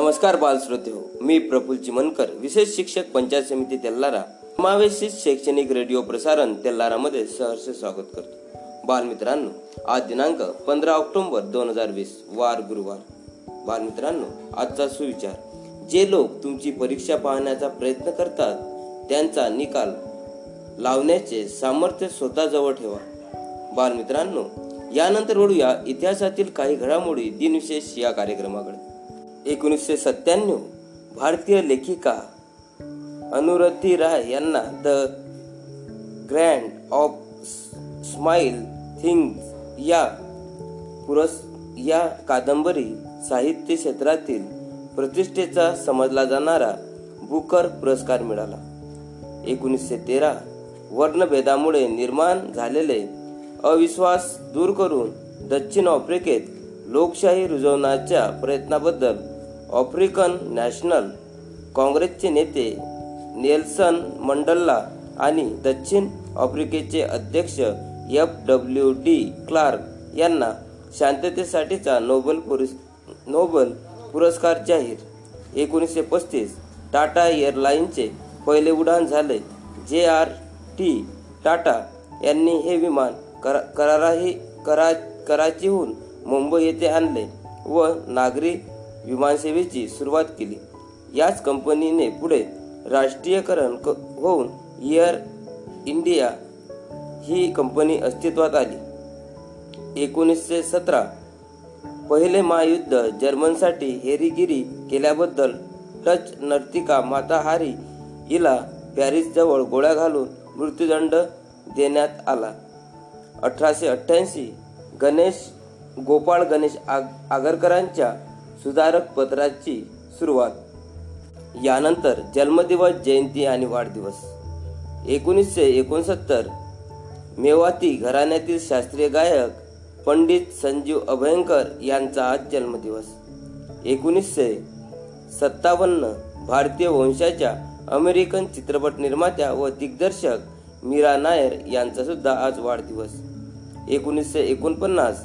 नमस्कार बालश्रोते हो मी प्रफुल चिमनकर विशेष शिक्षक पंचायत समिती तेल्लारा समावेशित शैक्षणिक रेडिओ प्रसारण तेल्लारामध्ये सहर्ष स्वागत करतो. बालमित्रांनो आज दिनांक पंधरा ऑक्टोबर दोन हजार वीस वार गुरुवार. बालमित्रांनो आजचा सुविचार. जे लोक तुमची परीक्षा पाहण्याचा प्रयत्न करतात त्यांचा निकाल लावण्याचे सामर्थ्य स्वतःजवळ ठेवा. बालमित्रांनो यानंतर वळूया इतिहासातील काही घडामोडी दिनविशेष या कार्यक्रमाकडे. एकोणीसशे सत्त्याण्णव भारतीय लेखिका अनुरती राय यांना the grand of smile things या पुरस् या कादंबरी साहित्य क्षेत्रातील प्रतिष्ठेचा समजला जाणारा बुकर पुरस्कार मिळाला. एकोणीसशे तेरा वर्णभेदामुळे निर्माण झालेले अविश्वास दूर करून दक्षिण आफ्रिकेत लोकशाही रुजवण्याच्या प्रयत्नाबद्दल आफ्रिकन नॅशनल काँग्रेसचे नेते नेल्सन मंडल्ला आणि दक्षिण आफ्रिकेचे अध्यक्ष एफ डब्ल्यू डी क्लार्क यांना शांततेसाठीचा नोबेल पुरस् नोबेल पुरस्कार जाहीर. एकोणीसशे पस्तीस टाटा एअरलाईनचे पहिले उड्डाण झाले. जे आर टी टाटा यांनी हे विमान करा कराराही करा कराचीहून मुंबई येथे आणले व नागरी विमानसेवेची सुरुवात केली. याच कंपनीने पुढे राष्ट्रीयकरण क होऊन एअर इंडिया ही कंपनी अस्तित्वात आली. एकोणीसशे सतरा पहिले महायुद्ध जर्मनसाठी हेरीगिरी केल्याबद्दल डच नर्तिका माता हारी हिला पॅरिसजवळ गोळ्या घालून मृत्यूदंड देण्यात आला. अठराशे अठ्ठ्याऐंशी गणेश गोपाळ गणेश आग आगरकरांच्या सुधारक पत्राची सुरुवात. यानंतर जन्मदिवस जयंती आणि वाढदिवस. एकोणीसशे एकोणसत्तर मेवाती घराण्यातील शास्त्रीय गायक पंडित संजीव अभयंकर यांचा आज जन्मदिवस. एकोणीसशे सत्तावन्न भारतीय वंशाच्या अमेरिकन चित्रपट निर्मात्या व दिग्दर्शक मीरा नायर यांचा सुद्धा आज वाढदिवस. एकोणीसशे एकोणपन्नास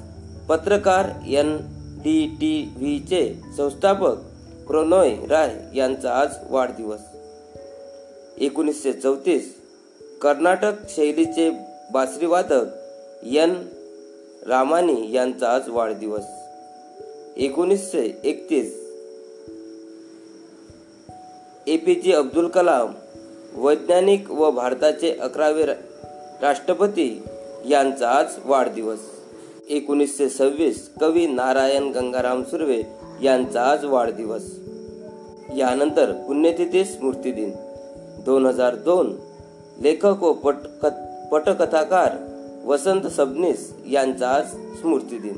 पत्रकार एन. डी टी व्हीचे संस्थापक प्रणोय राय यांचा आज वाढदिवस. एकोणीसशे चौतीस कर्नाटक शैलीचे बासरीवादक एन रामानी यांचा आज वाढदिवस. एकोणीसशे एकतीस ए पी जे अब्दुल कलाम वैज्ञानिक व भारताचे अकरावे रा- राष्ट्रपती यांचा आज वाढदिवस. एकोणीसशे सव्वीस कवी नारायण गंगाराम सुर्वे यांचा आज वाढदिवस. यानंतर पुण्यतिथी स्मृती दिन दोन हजार दोन लेखक व पट पटकथाकार वसंत सबनीस यांचा आज स्मृती दिन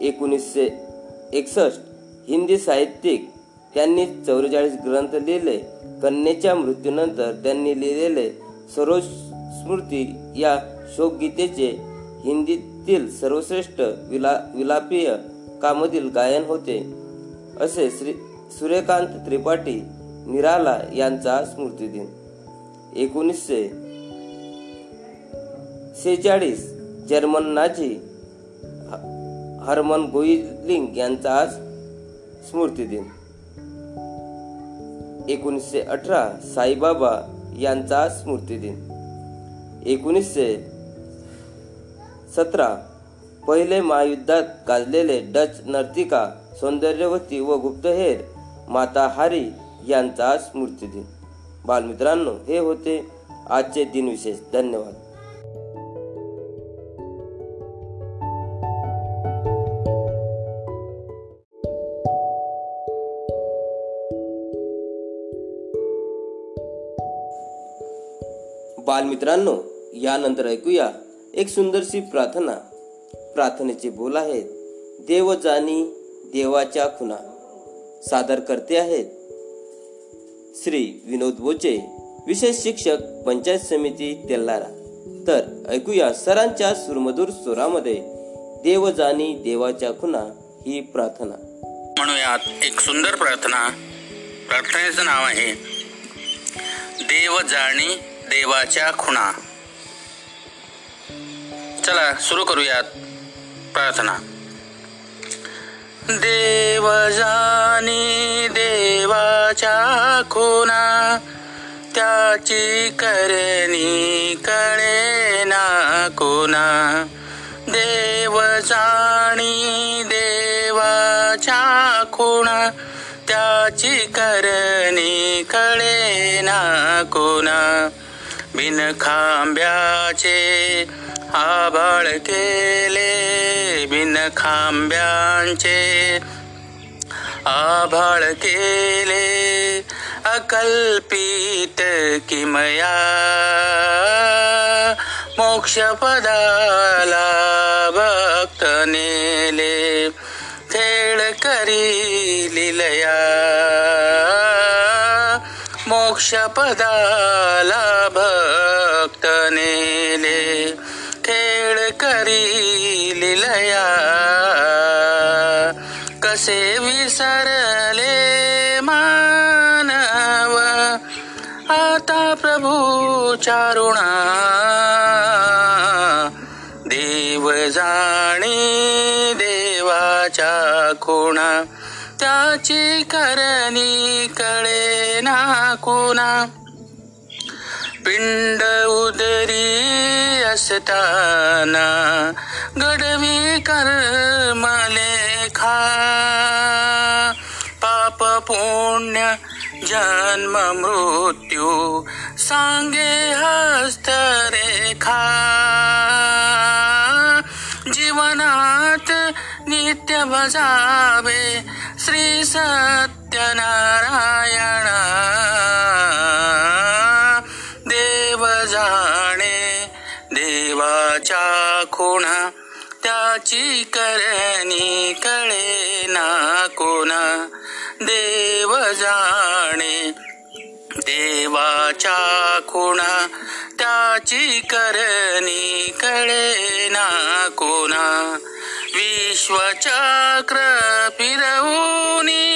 एकोणीसशे एकसष्ट हिंदी साहित्यिक त्यांनी चौवेचाळीस ग्रंथ लिहिले. कन्येच्या मृत्यूनंतर त्यांनी लिहिलेले सरोज स्मृती या शोकगीतेचे तील सर्वश्रेष्ठ विला विलापीय कामधील गायन होते. असे श्री सूर्यकांत त्रिपाठी निराला यांचा स्मृतिदिन एकोणीसशे सेहेचाळीस German Nazi Hermann Hermann Goering यांचा आज स्मृतिदिन एकोणीसशे अठरा साईबाबा यांचा स्मृतिदिन एकोणीसशे सतरा. पहिले महायुद्धात गाजलेले डच नर्तिका सौंदर्यवती व गुप्तहेर माता हारी यांचा स्मृतिदिन बालमित्रांनो हे होते आजचे दिनविशेष. धन्यवाद. बालमित्रांनो यानंतर ऐकूया एक सुंदरशी प्रार्थना प्रार्थनेचे बोल आहेत देव जाणी देवाच्या खुना सादर करते आहेत. श्री विनोद बोचे विशेष शिक्षक पंचायत समिती तेल्लारा तर ऐकूया सरांच्या सुरमधूर स्वरामध्ये देव जाणी देवाच्या खुना ही प्रार्थना. म्हणूयात एक सुंदर प्रार्थना. प्रार्थनेचं नाव आहे देव जाणी देवाच्या खुणा चला सुरू करूयात प्रार्थना. देव जानी देवाच्या खुना त्याची करणी कळे ना कोणा देव जाणी देवाच्या खुणा त्याची करणी कळे ना कोणा बिन खांब्याचे आभाळ केले बिन खांब्यांचे. आभाळ केले अकल्पित किमया. मोक्षपदाला भक्त नेले. खेळ करी लिलया. मोक्षपदाला करी लिलया कसे विसरले मानव? आता प्रभू चारुणा देव जाणी देवाच्या खुणा त्याची करणी कळे ना कुणा? पिंड उदरी असताना गडवी कर्म लेखा पाप पुण्य जन्म मृत्यू सांगे हस्तरेखा. जीवनात नित्य बजावे श्री सत्यनारायणा. त्याची करणी कळे ना कोणा? देव जाणे देवाच्या खुणा. त्याची करणी कळे ना कोणा? विश्वचक्र फिरवूनी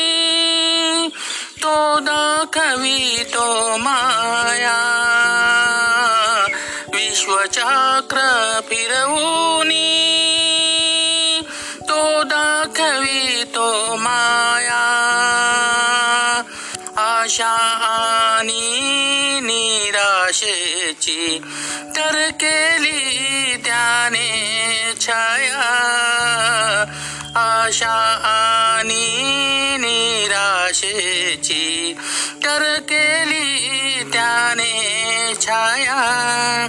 तो दाखवी तो माया. निराशेची तर केली त्याने छाया. आशा आणि निराशेची तर केली त्याने छाया.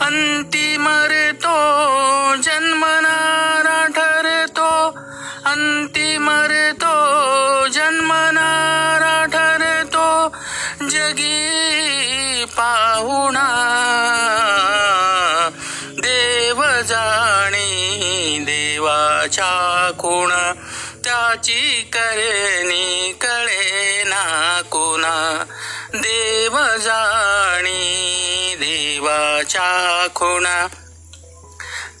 अंतिमर तो जन्मनारा ठरतो. अंतिमरतो त्याची करणी कळे ना कोणा? देव जाणी देवाच्या खुणा.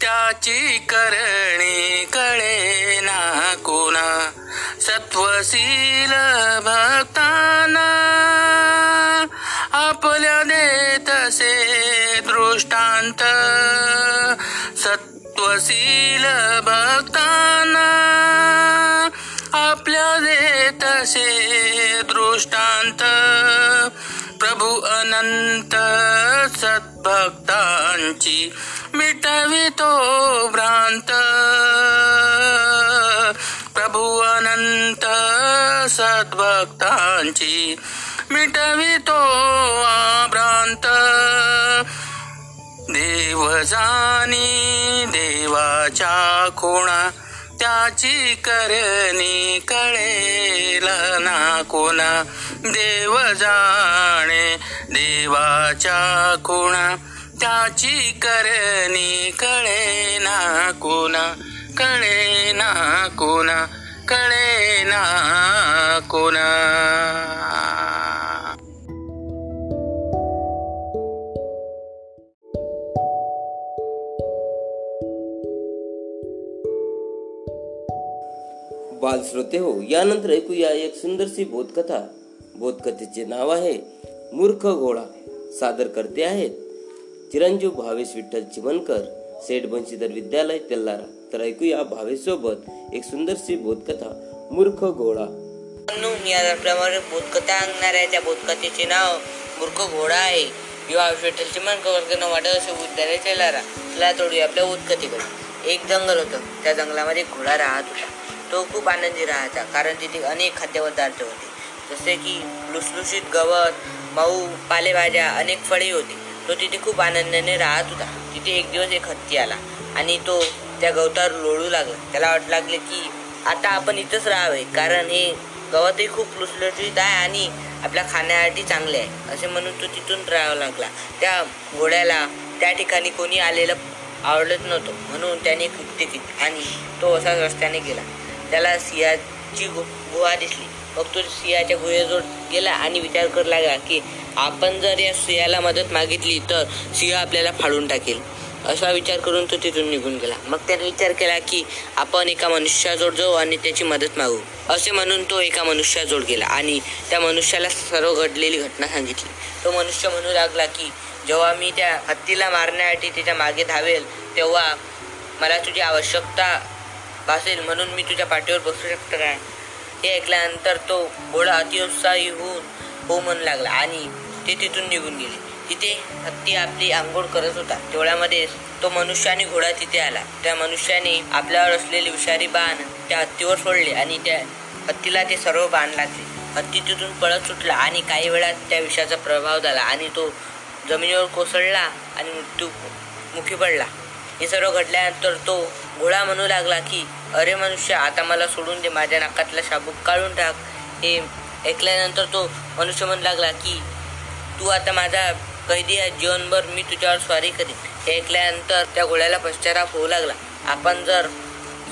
त्याची करणी कळे ना कोणा? सत्वशील भक्ताना आपल्या देतसे दृष्टांत. सत्वशील भक्ताना असे दृष्टांत प्रभू अनंत सद्भक्तांची मिटवितो भ्रांत। प्रभू अनंत सद्भक्तांची मिटवितो आभ्रांत। देव जानी देवाच्या खुणा त्याची करणी कळेल ना कोणा? देव जाणे देवाच्या खुणा. त्याची करणी कळे ना कोणा? कळे ना कोणा? कळे ना कोणा? बाल श्रोते हो यानंतर ऐकूया एक सुंदरशी बोधकथा. बोधकथेचे नाव आहे मूर्ख घोडा. सादर करते आहेत. चिरंजीव भावेश विठ्ठल चिमनकर सेठ बंशीधर विद्यालय तेल्लारा तर ऐकूया भावेश सोबत एक सुंदरशी बोधकथा मूर्ख घोडा. मी या आपल्यामध्ये बोधकथा आणणाऱ्या त्या बोधकथेचे नाव मूर्ख घोडा आहे. किंवा विठ्ठल मन कवर्गन वाटत असे विद्यालय तेल्लारा चला तोडू आपल्या बोधकथेकडे. एक जंगल होतं. त्या जंगलामध्ये घोडा राहत होता. तो खूप आनंदी राहायचा कारण तिथे अनेक खाद्यपदार्थ होते. जसे की लुसलुशीत गवत मऊ पालेभाज्या अनेक फळे होती. तो तिथे खूप आनंदाने राहत होता. तिथे एक दिवस एक हत्ती आला आणि तो त्या गवतावर लोळू लागला. त्याला वाटू लागले की आता आपण इथंच राहावे कारण हे गवतही खूप लुसलुशीत आहे आणि आपल्या खाण्यासाठी चांगले आहे. असे म्हणून तो तिथून राहावा लागला. त्या घोड्याला त्या ठिकाणी कोणी आलेलं आवडत नव्हतं. म्हणून त्याने कृत्य केली आणि तो असाच रस्त्याने गेला. त्याला सिंहाची गु गुहा दिसली. मग तो सिंहाच्या गुहेजवळ गेला आणि विचार करू लागला की आपण जर या सिंहाला मदत मागितली तर सिंह आपल्याला फाडून टाकेल. असा विचार करून तो तिथून निघून गेला. मग त्याने विचार केला की आपण एका मनुष्याजवळ जाऊ आणि त्याची मदत मागू. असे म्हणून तो एका मनुष्याजवळ गेला आणि त्या मनुष्याला सर्व घडलेली घटना सांगितली. तो मनुष्य म्हणू लागला की जेव्हा मी त्या हत्तीला मारण्यासाठी त्याच्यामागे धावेल तेव्हा मला तुझी आवश्यकता भासेल म्हणून मी तुझ्या पाठीवर बसू शकतो काय हे ऐकल्यानंतर तो घोडा अतिउत्साही होऊन हो म्हणू लागला आणि ते तिथून निघून गेले. तिथे हत्ती आपली आंघोळ करत होता. तेवढ्यामध्ये तो मनुष्य आणि घोडा तिथे आला. त्या मनुष्याने आपल्यावर असलेले विषारी बाण त्या हत्तीवर सोडले आणि त्या हत्तीला ते सर्व बाण लागले. हत्ती तिथून पळत सुटला आणि काही वेळात त्या विषाचा प्रभाव झाला आणि तो जमिनीवर कोसळला आणि मृत्यू मुखी पडला. हे सर्व घडल्यानंतर तो घोडा म्हणू लागला की अरे मनुष्य आता मला सोडून दे माझ्या नाकातला शाबूक काढून टाक. हे ऐकल्यानंतर तो मनुष्य म्हणू लागला की तू आता माझा कैदी आहे जीवनभर मी तुझ्यावर स्वारी करीन. हे ऐकल्यानंतर त्या घोड्याला पश्चाताप होऊ लागला. आपण जर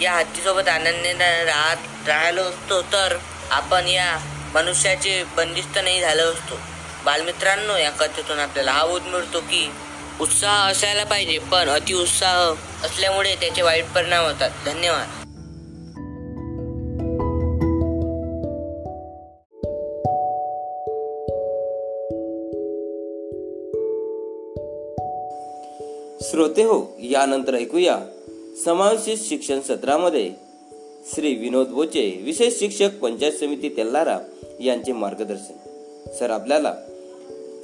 या हत्तीसोबत आनंदाने राहत राहिलो असतो तर आपण या मनुष्याचे बंदिस्त नाही झालो असतो. बालमित्रांनो या कथेतून आपल्याला हा बोध मिळतो की उत्साह असायला पाहिजे पण अतिउत्साह असल्यामुळे त्याचे वाईट परिणाम होतात. धन्यवाद. श्रोते हो यानंतर ऐकूया समावेशित शिक्षण सत्रामध्ये श्री विनोद बोचे विशेष शिक्षक पंचायत समिती तेल्लारा यांचे मार्गदर्शन. सर आपल्याला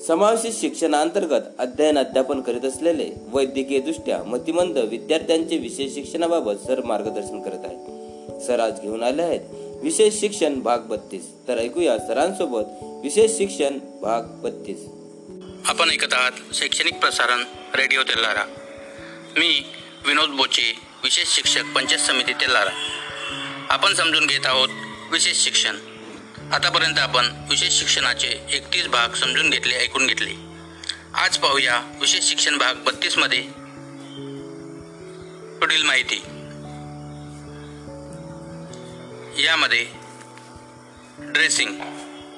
समावेशित शिक्षणाअंतर्गत अध्ययन अध्यापन करीत असलेले वैद्यकीय दृष्ट्या मतिमंद विद्यार्थ्यांचे विशेष शिक्षणाबाबत सर मार्गदर्शन करत आहेत. सर आज घेऊन आले आहेत. विशेष शिक्षण भाग बत्तीस. तर ऐकूया सरांसोबत विशेष शिक्षण भाग बत्तीस. आपण ऐकत आहात शैक्षणिक प्रसारण रेडिओ तेल्लारा मी विनोद बोचे विशेष शिक्षक पंचायत समिती तेल्लारा आपण समजून घेत आहोत विशेष शिक्षण. आतापर्यंत आपण विशेष शिक्षणाचे एकतीस भाग समजून घेतले ऐकून घेतले. आज पाहूया विशेष शिक्षण भाग बत्तीसमध्ये पुढील माहिती. यामध्ये ड्रेसिंग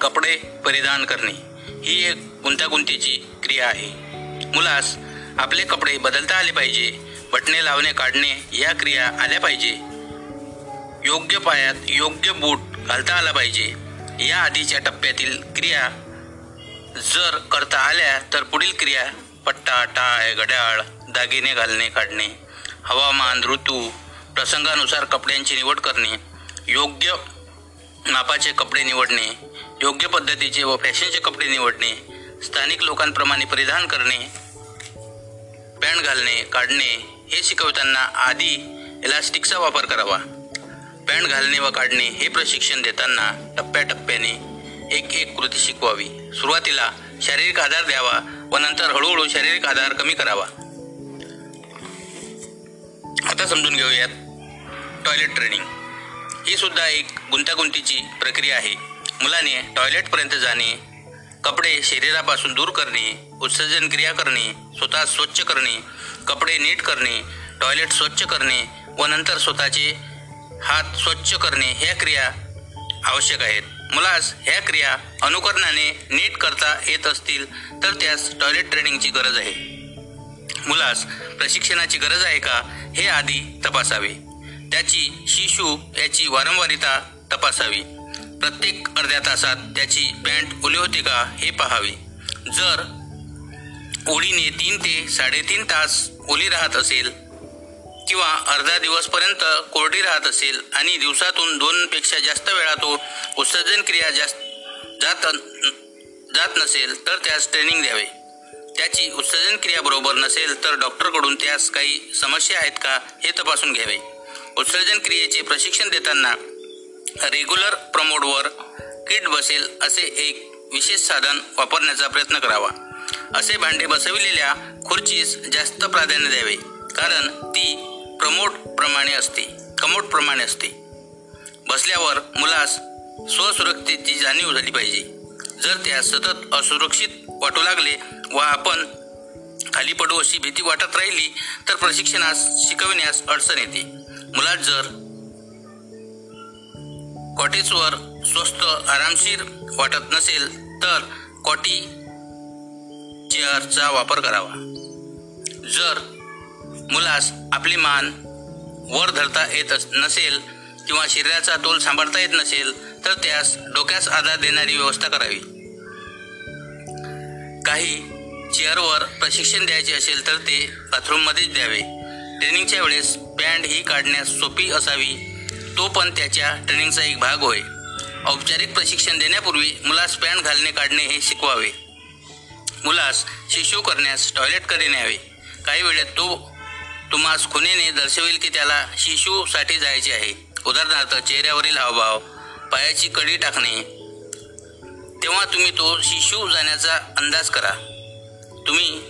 कपडे परिधान करणे ही एक गुंतागुंतीची क्रिया आहे. मुलास आपले कपडे बदलता आले पाहिजे बटणे लावणे काढणे या क्रिया आल्या पाहिजे. योग्य पायात योग्य बूट घालता आला पाहिजे. या आधीच्या टप्प्यातील क्रिया जर करता आल्या तर पुढील क्रिया पट्टा टाळ घड्याळ दागिने घालणे काढणे हवामान ऋतू प्रसंगानुसार कपड्यांची निवड करणे योग्य मापाचे कपडे निवडणे योग्य पद्धतीचे व फॅशनचे कपडे निवडणे स्थानिक लोकांप्रमाणे परिधान करणे पॅन्ट घालणे काढणे हे शिकवताना आधी इलास्टिकचा वापर करावा. पॅन्ट घालणे व काढणे हे प्रशिक्षण देताना टप्प्याटप्प्याने एक एक कृती शिकवावी. सुरुवातीला शारीरिक आधार द्यावा व नंतर हळूहळू शारीरिक आधार कमी करावा. आता समजून घेऊयात टॉयलेट ट्रेनिंग. ही सुद्धा एक गुंतागुंतीची प्रक्रिया आहे. मुलाने टॉयलेटपर्यंत जाणे कपडे शरीरापासून दूर करणे उत्सर्जन क्रिया करणे स्वतः स्वच्छ करणे कपडे नीट करणे टॉयलेट स्वच्छ करणे व नंतर स्वतःचे हात स्वच्छ करणे ह्या क्रिया आवश्यक आहेत. मुलास ह्या क्रिया अनुकरणाने नीट करता येत असतील तर त्यास टॉयलेट ट्रेनिंगची गरज आहे. मुलास प्रशिक्षणाची गरज आहे का हे आधी तपासावे. त्याची शिशू याची वारंवारिता तपासावी. प्रत्येक अर्ध्या तासात त्याची पॅन्ट ओली होते का हे पाहावे. जर ओळीने तीन ते साडेतीन तास ओली राहत असेल किंवा अर्धा दिवसपर्यंत कोरडी राहत असेल आणि दिवसातून दोनपेक्षा जास्त वेळा तो उत्सर्जन क्रिया जास्त जात जात नसेल तर त्यास ट्रेनिंग द्यावे. त्याची उत्सर्जन क्रिया बरोबर नसेल तर डॉक्टरकडून त्यास काही समस्या आहेत का हे तपासून घ्यावे. उत्सर्जन क्रियेचे प्रशिक्षण देताना रेग्युलर प्रमोडवर किट बसेल असे एक विशेष साधन वापरण्याचा प्रयत्न करावा. असे भांडे बसविलेल्या खुर्चीस जास्त प्राधान्य द्यावे. कारण ती प्रमोट प्रमाणे असते कमोट प्रमाणे असते. बसल्यावर मुलास स्वसुरक्षतेची जाणीव झाली पाहिजे. जर त्या सतत असुरक्षित वाटू लागले व आपण खाली पडू अशी भीती वाटत राहिली तर प्रशिक्षणास शिकविण्यास अडचण येते. मुलात जर कॉटेजवर स्वस्त आरामशीर वाटत नसेल तर कॉटी चेअरचा वापर करावा. जर मुलास आपली मान वर धरता येत अस- नसेल किंवा शरीराचा तोल सांभाळता येत नसेल तर त्यास डोक्यास आधार देणारी व्यवस्था करावी. काही चेअरवर प्रशिक्षण द्यायचे असेल तर ते बाथरूममध्येच द्यावे. ट्रेनिंगच्या वेळेस पॅन्ट ही काढण्यास सोपी असावी तो पण त्याच्या ट्रेनिंगचा एक भाग होय. औपचारिक प्रशिक्षण देण्यापूर्वी मुलास पॅन्ट घालणे काढणे हे शिकवावे. मुलास शिशू करण्यास टॉयलेटकडे न्यावे काही वेळेत तो तुम्हास खुनेने दर्शवेल की त्याला शिशूसाठी जायचे आहे. उदाहरणार्थ चेहऱ्यावरील हावभाव पायाची कडी टाकणे. तेव्हा तुम्ही तो शिशू जाण्याचा अंदाज करा. तुम्ही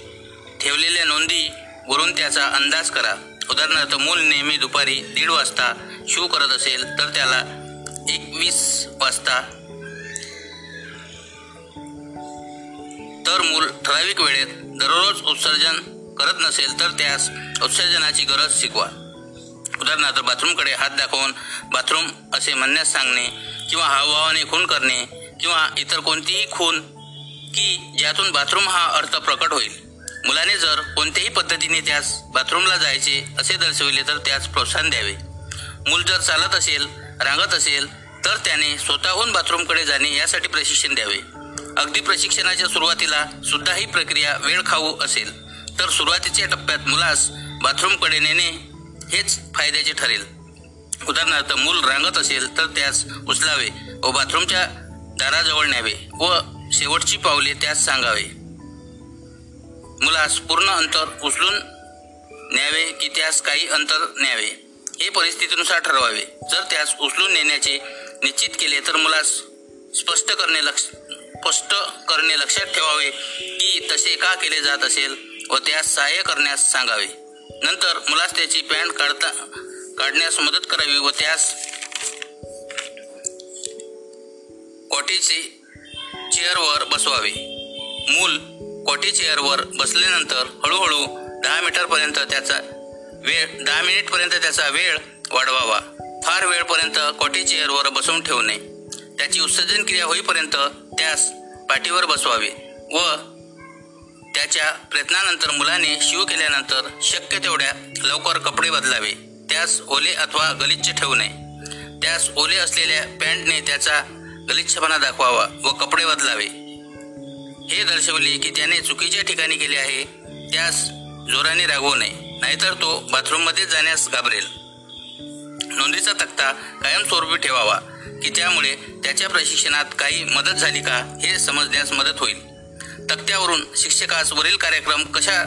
ठेवलेल्या नोंदी वरून त्याचा अंदाज करा. उदाहरणार्थ मूल नेहमी दुपारी दीड वाजता शू करत असेल तर त्याला एकवीस वाजता. तर मूल ठराविक वेळेत दररोज उत्सर्जन करत नसेल तर त्यास उत्सर्जनाची गरज शिकवा. उदाहरणार्थ बाथरूमकडे हात दाखवून बाथरूम असे म्हणण्यास सांगणे किंवा हावभावाने खून करणे किंवा इतर कोणतीही खून की ज्यातून बाथरूम हा अर्थ प्रकट होईल. मुलाने जर कोणत्याही पद्धतीने त्यास बाथरूमला जायचे असे दर्शविले तर त्यास प्रोत्साहन द्यावे. मूल जर चालत असेल रांगत असेल तर त्याने स्वतःहून बाथरूमकडे जाणे यासाठी प्रशिक्षण द्यावे. अगदी प्रशिक्षणाच्या सुरुवातीला सुद्धा ही प्रक्रिया वेळ खाऊ असेल. तर सुरुवातीच्या टप्प्यात मुलास बाथरूमकडे नेणे हेच फायद्याचे ठरेल. उदाहरणार्थ मूल रांगत असेल तर त्यास उचलावे व बाथरूमच्या दाराजवळ न्यावे व शेवटची पावले त्यास सांगावे. मुलास पूर्ण अंतर उचलून न्यावे की त्यास काही अंतर न्यावे हे परिस्थितीनुसार ठरवावे. जर त्यास उचलून नेण्याचे निश्चित केले तर मुलास स्पष्ट करणे लक्ष स्पष्ट करणे लक्षात ठेवावे की तसे का केले जात असेल? व त्यास सहाय्य करण्यास सांगावे. नंतर मुलास त्याची पॅन्ट काढता काढण्यास मदत करावी व त्यास कॉटीचे चेअरवर बसवावे. मूल कॉटी चेअरवर बसल्यानंतर हळूहळू दहा मीटरपर्यंत त्याचा वेळ दहा मिनिटपर्यंत त्याचा वेळ वाढवावा. फार वेळपर्यंत कॉटी चेअरवर बसवून ठेवणे. त्याची उत्सर्जन क्रिया होईपर्यंत त्यास पाठीवर बसवावे व त्याच्या प्रयत्नानंतर मुलाने शिव केल्यानंतर शक्य तेवढ्या लवकर कपडे बदलावे. त्यास ओले अथवा गलिच्छ ठेवू नये. त्यास ओले असलेल्या पॅन्टने त्याचा गलिच्छपणा दाखवावा व कपडे बदलावे. हे दर्शवले की त्याने चुकीच्या ठिकाणी गेले आहे. त्यास जोराने रागवू नये. नाहीतर तो बाथरूममध्ये जाण्यास घाबरेल. नोंदीचा तक्ता कायमस्वरूपी ठेवावा की त्यामुळे त्याच्या प्रशिक्षणात काही मदत झाली का हे समजण्यास मदत होईल. तक्त्यावरून शिक्षकास वरील कार्यक्रम कशा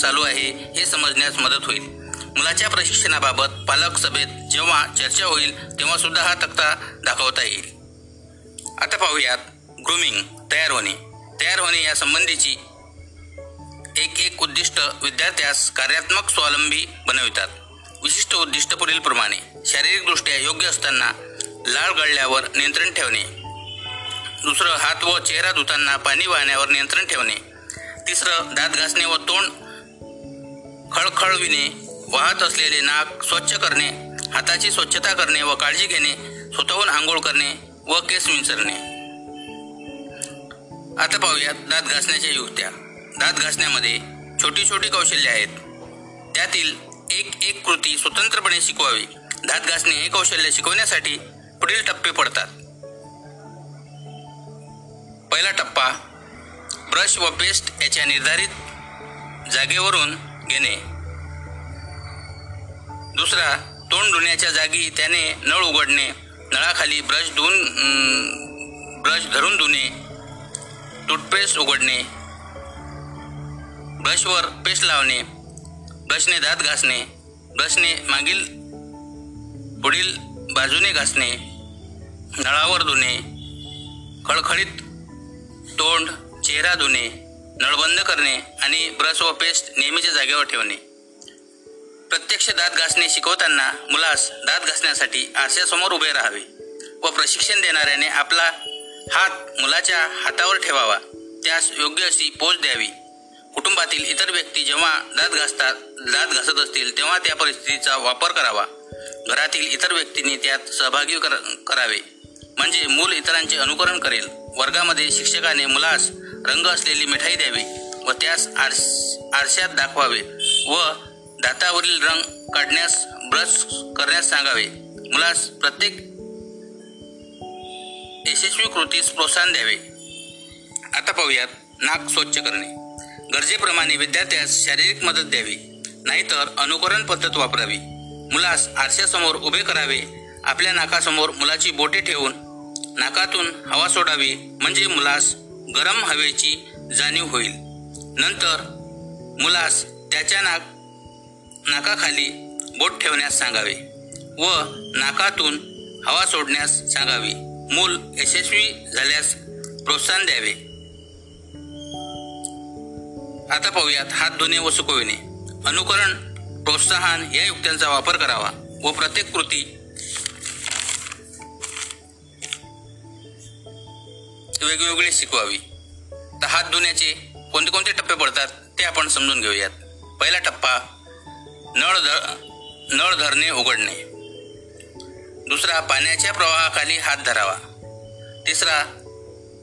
चालू आहे हे समजण्यास मदत होईल. मुलाच्या प्रशिक्षणाबाबत पालक सभेत जेव्हा चर्चा होईल तेव्हा सुद्धा हा तक्ता दाखवता येईल. आता पाहूयात ग्रूमिंग तयार होणे. तयार होणे या संबंधीची एक एक उद्दिष्ट विद्यार्थ्यास कार्यात्मक स्वावलंबी बनवितात. विशिष्ट उद्दिष्ट पुढीलप्रमाणे शारीरिकदृष्ट्या योग्य असताना लाळ गळल्यावर नियंत्रण ठेवणे. दुसरं हात व चेहरा धुताना पाणी वाहण्यावर नियंत्रण ठेवणे. तिसरं दात घासणे व तोंड खळखळविणे. वाहत असलेले नाक स्वच्छ करणे. हाताची स्वच्छता करणे व काळजी घेणे. स्वतःहून आंघोळ करणे व केस विंचरणे. आता पाहूयात दात घासण्याच्या युक्त्या. दात घासण्यामध्ये छोटी छोटी कौशल्ये आहेत. त्यातील एक एक कृती स्वतंत्रपणे शिकवावी. दात घासणे हे कौशल्य शिकवण्यासाठी पुढील टप्पे पडतात. पहिला टप्पा ब्रश व पेस्ट याच्या निर्धारित जागेवरून घेणे. दुसरा तोंड धुण्याच्या जागी त्याने नळ उघडणे नळाखाली ब्रश धुवून ब्रश धरून धुणे टूथपेस्ट उघडणे ब्रशवर पेस्ट लावणे ब्रशने दात घासणे ब्रशने मागील पुढील बाजूने घासणे नळावर धुणे खळखळीत चेहरा धुणे नळबंद करणे आणि ब्रश व पेस्ट नेहमीच्या जागेवर ठेवणे. प्रत्यक्ष दात घासणे शिकवताना मुलास दात घासण्यासाठी आरशासमोर उभे राहावे व प्रशिक्षण देणाऱ्याने आपला हात मुलाच्या हातावर ठेवावा. त्यास योग्य अशी पोच द्यावी. कुटुंबातील इतर व्यक्ती जेव्हा दात घासतात दात घासत असतील तेव्हा त्या परिस्थितीचा वापर करावा. घरातील इतर व्यक्तींनी त्यात सहभागी कर करावे. म्हणजे मूल इतरांचे अनुकरण करेल. वर्गामध्ये शिक्षकाने मुलास रंग असलेली मिठाई द्यावी व त्यास आरस आरशात दाखवावे व दातावरील रंग काढण्यास ब्रश करण्यास सांगावे. मुलास प्रत्येक यशस्वी कृतीस प्रोत्साहन द्यावे. आता पाहूयात नाक स्वच्छ करणे. गरजेप्रमाणे विद्यार्थ्यास शारीरिक मदत द्यावी. नाहीतर अनुकरण पद्धत वापरावी. मुलास आरशासमोर उभे करावे. आपल्या नाकासमोर मुलाची बोटे ठेवून नाकातून हवा सोडावी. म्हणजे मुलास गरम हवेची जाणीव होईल. नंतर मुलास त्याच्या नाक नाकाखाली बोट ठेवण्यास सांगावे व नाकातून हवा सोडण्यास सांगावी. मूल यशस्वी झाल्यास प्रोत्साहन द्यावे. आता पाहूयात हात धुणे व सुकविणे. अनुकरण प्रोत्साहन या युक्त्यांचा वापर करावा व प्रत्येक कृती वेगवेगळी शिकवावी. तर हात धुण्याचे कोणते कोणते टप्पे पडतात ते आपण समजून घेऊयात. पहिला टप्पा नळ धर नळ धरणे उघडणे. दुसरा पाण्याच्या प्रवाहाखाली हात धरावा. तिसरा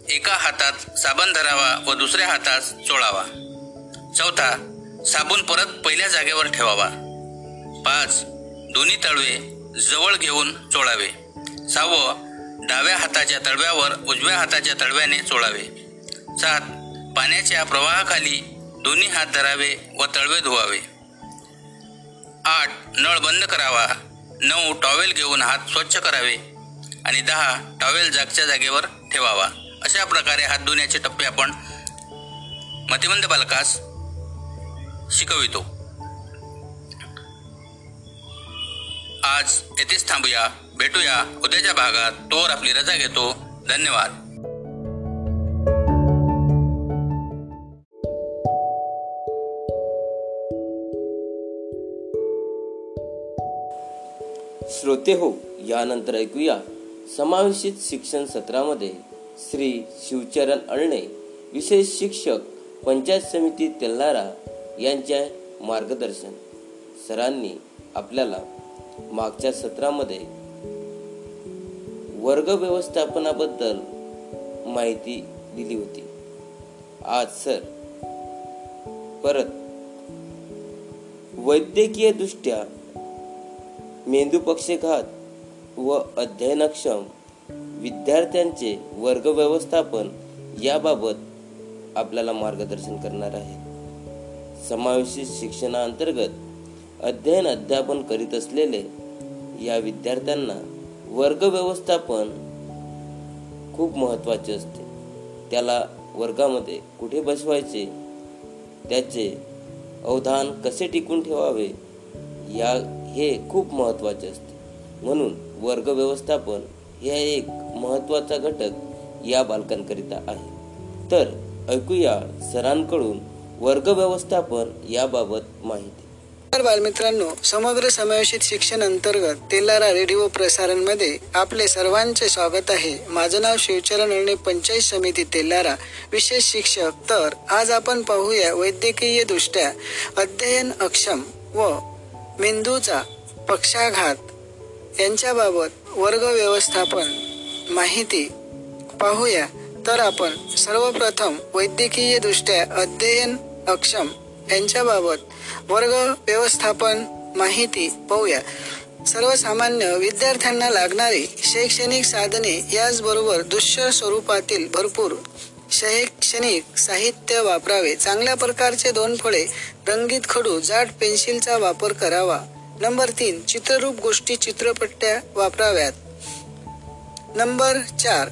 एका हातात साबण धरावा व दुसऱ्या हातात चोळावा. चौथा साबण परत पहिल्या जागेवर ठेवावा. पाच दोन्ही तळवे जवळ घेऊन चोळावे. सहावं डाव्या हाताच्या तळव्यावर उजव्या हाताच्या तळव्याने चोळावे. सात पाण्याच्या प्रवाहाखाली दोन्ही हात धरावे व तळवे धुवावे. आठ नळ बंद करावा. नऊ टॉवेल घेऊन हात स्वच्छ करावे. आणि दहा टॉवेल जागच्या जागेवर ठेवावा. अशा प्रकारे हात धुण्याचे टप्पे आपण मतिमंद बालकास शिकवितो. आज येथेच थांबूया. भेटूया उद्याच्या भागात. तोवर आपली रजा घेतो. धन्यवाद. श्रोते हो यानंतर ऐकूया समावेशित शिक्षण सत्रामध्ये श्री शिवचरण अळणे विशेष शिक्षक पंचायत समिती तेल्हारा यांच्या मार्गदर्शन. सरांनी आपल्याला मागच्या सत्रामध्ये वर्ग व्यवस्थापनाबद्दल माहिती दिली होती. आज सर परत वैद्यकीय दृष्ट्या मेंदू पक्षघात व अध्ययनक्षम विद्यार्थ्यांचे वर्ग व्यवस्थापन याबाबत आपल्याला मार्गदर्शन करणार आहे. समावेशित शिक्षणाअंतर्गत अध्ययन अध्यापन करीत असलेले या विद्यार्थ्यांना वर्ग व्यवस्थापन खूप महत्त्वाचे असते. त्याला वर्गामध्ये कुठे बसवायचे त्याचे अवधान कसे टिकून ठेवावे या हे खूप महत्त्वाचे असते. म्हणून वर्ग व्यवस्थापन हे एक महत्त्वाचा घटक या बालकांकरिता आहे. तर ऐकूया सरांकडून वर्ग व्यवस्थापन याबाबत माहिती. बालमित्रांनो समग्र समावेशित शिक्षण अंतर्गत तेलारा रेडिओ प्रसारणमध्ये आपले सर्वांचे स्वागत आहे. माझं नाव शिवचरण अळणे पंचायत समिती तेलारा विशेष शिक्षक. तर आज आपण पाहूया वैद्यकीय दृष्ट्या अध्ययन अक्षम व मेंदूचा पक्षाघात यांच्याबाबत वर्ग व्यवस्थापन माहिती पाहूया. तर आपण सर्वप्रथम वैद्यकीय दृष्ट्या अध्ययन अक्षम यांच्याबाबत वर्ग व्यवस्थापन माहिती पाहूया. सर्वसामान्य विद्यार्थ्यांना लागणारी शैक्षणिक साधने याचबरोबर दुष्य स्वरूपातील भरपूर शैक्षणिक साहित्य वापरावे. चांगल्या प्रकारचे दोन फळे रंगीत खडू जाड पेन्सिलचा वापर करावा. नंबर तीन चित्ररूप गोष्टी चित्रपट्ट्या वापराव्यात. नंबर चार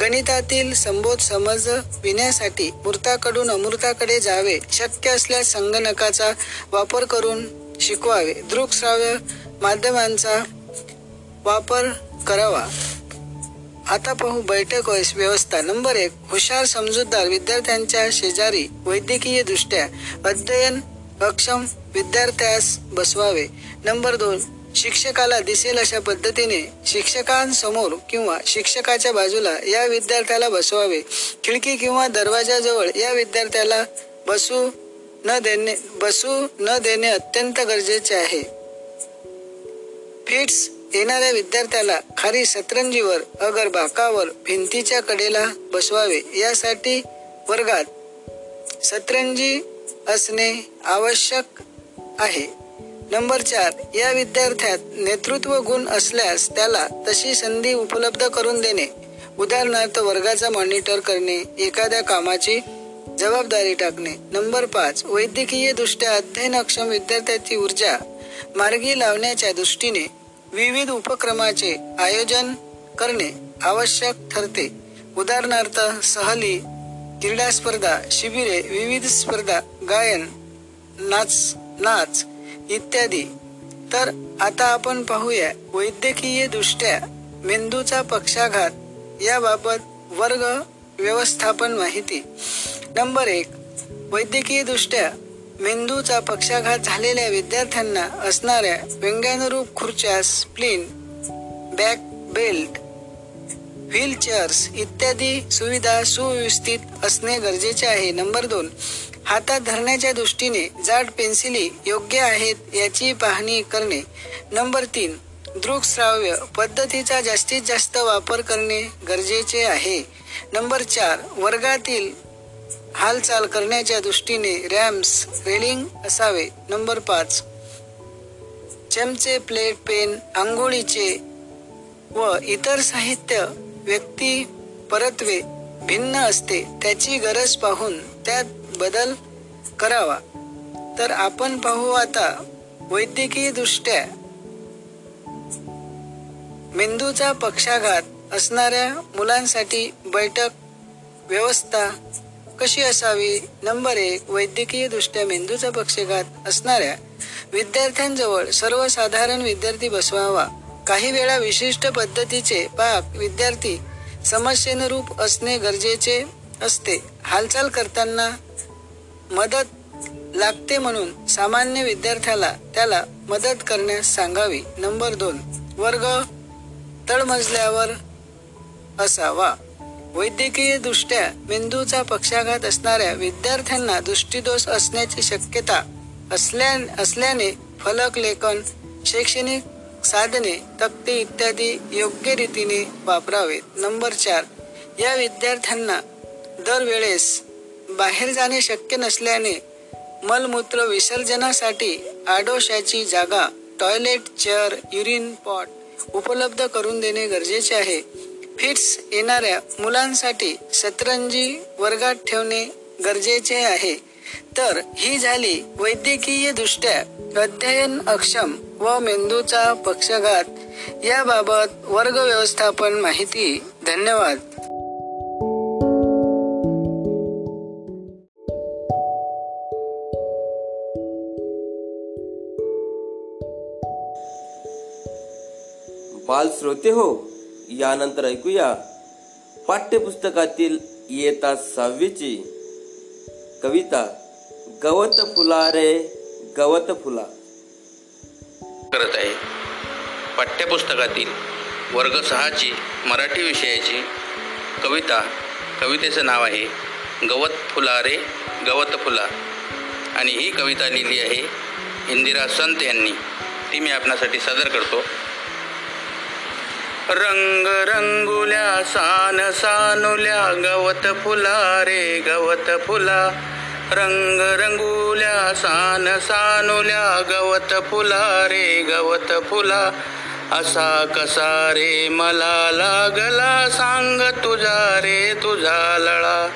गणितातील संबोध समजविण्यासाठी मूर्ताकडून अमृताकडे जावे शक्य असल्यास संगणकाचा वापर करून शिकवावे. दृकश्राव्य माध्यमांचा वापर करावा. आता पाहू बैठक वयस- व्यवस्था. नंबर एक हुशार समजूतदार विद्यार्थ्यांच्या शेजारी वैद्यकीय दृष्ट्या अध्ययन अक्षम विद्यार्थ्यास बसवावे. नंबर दोन शिक्षकाला दिसेल अशा पद्धतीने शिक्षकांसमोर किंवा शिक्षकाच्या बाजूला या विद्यार्थ्याला बसवावे. खिडकी किंवा दरवाजाजवळ या विद्यार्थ्याला बसू न देणे बसू न देणे अत्यंत गरजेचे आहे. फिट्स येणाऱ्या विद्यार्थ्याला खाली सतरंजीवर अगर बाकावर भिंतीच्या कडेला बसवावे. यासाठी वर्गात सतरंजी असणे आवश्यक आहे. नंबर चार या विद्यार्थ्यात नेतृत्व गुण असल्यास त्याला तशी संधी उपलब्ध करून देणे. उदाहरणार्थ वर्गाचा मॉनिटर करणे एखाद्या कामाची जबाबदारी टाकणे. नंबर पाच वैद्यकीय दृष्ट्या अध्ययनक्षम विद्यार्थ्याची ऊर्जा मार्गी लावण्याच्या दृष्टीने विविध उपक्रमाचे आयोजन करणे आवश्यक ठरते. उदाहरणार्थ सहली क्रीडा स्पर्धा शिबिरे विविध स्पर्धा गायन नाच नाच इत्यादी. तर आता आपण पाहूया वैद्यकीय दृष्ट्या मेंदूचा पक्षाघात याबाबत वर्ग व्यवस्थापन माहिती. नंबर एक वैद्यकीय दृष्ट्या मेंदूचा पक्षाघात झालेल्या विद्यार्थ्यांना असणाऱ्या व्यंग्यानुरूप खुर्च्या स्प्लिन बॅक बेल्ट व्हीलचेअर्स इत्यादी सुविधा सुव्यवस्थित असणे गरजेचे आहे. नंबर दोन हातात धरण्याच्या दृष्टीने जाड पेन्सिली योग्य आहेत याची पाहणी करणे. नंबर तीन दृकश्राव्य पद्धतीचा जास्तीत जास्त वापर करणे गरजेचे आहे. नंबर चार वर्गातील हालचाल करण्याच्या दृष्टीने रॅम्स रेलिंग असावे. नंबर पाच चमचे प्लेट पेन आंघोळीचे व इतर साहित्य व्यक्ती परत्वे भिन्न असते त्याची गरज पाहून त्यात बदल करावा. तर आपण पाहू आता वैद्यकीय दृष्ट्या मेंदूचा पक्षाघात असणाऱ्या मुलांसाठी बैठक व्यवस्था कशी असावी? नंबर एक वैद्यकीय दृष्ट्या मेंदूचा पक्षाघात असणाऱ्या विद्यार्थ्यांजवळ सर्वसाधारण विद्यार्थी बसवावा. काही वेळा विशिष्ट पद्धतीचे पाक विद्यार्थी समस्येनुरूप असणे गरजेचे असते. हालचाल करताना मदत लागते म्हणून सामान्य विद्यार्थ्याला त्याला मदत करण्यास सांगावी. नंबर दोन वर्ग तळमजल्यावर असावा. वैद्यकीय दृष्ट्या मेंदूचा पक्षाघात असणाऱ्या विद्यार्थ्यांना दृष्टीदोष असण्याची शक्यता असल्या असल्याने फलक लेखन शैक्षणिक साधने तक्ते इत्यादी योग्य रीतीने वापरावेत. नंबर चार या विद्यार्थ्यांना दरवेळेस बाहेर जाणे शक्य नसल्याने मलमूत्र विसर्जनासाठी आडोशाची जागा टॉयलेट चेअर युरिन पॉट उपलब्ध करून देणे गरजेचे आहे. फिट्स येणाऱ्या मुलांसाठी सतरंजी वर्गात ठेवणे गरजेचे आहे. तर ही झाली वैद्यकीय दृष्ट्या अध्ययन अक्षम व मेंदूचा पक्षघात. याबाबत वर्ग व्यवस्थापन माहिती. धन्यवाद. बाल श्रोते हो यानंतर ऐकूया. पाठ्यपुस्तकातील इयत्ता सहावीची कविता गवत फुला रे गवत फुला. करत आहे. पाठ्यपुस्तकातील वर्ग सहाची मराठी विषयाची कविता कवितेचं नाव आहे गवत फुला रे गवत फुला. आणि ही कविता लिहिली आहे इंदिरा संत यांनी. ती मी आपणासाठी सादर करतो. रंग रंगुल्या सान सानुल्या गवत फुला रे गवत फुला. रंग रंगुल्या सान सानुल्या गवत फुला रे गवत फुला. असा कसा रे मला लागला सांग तुझा रे तुझा लळा.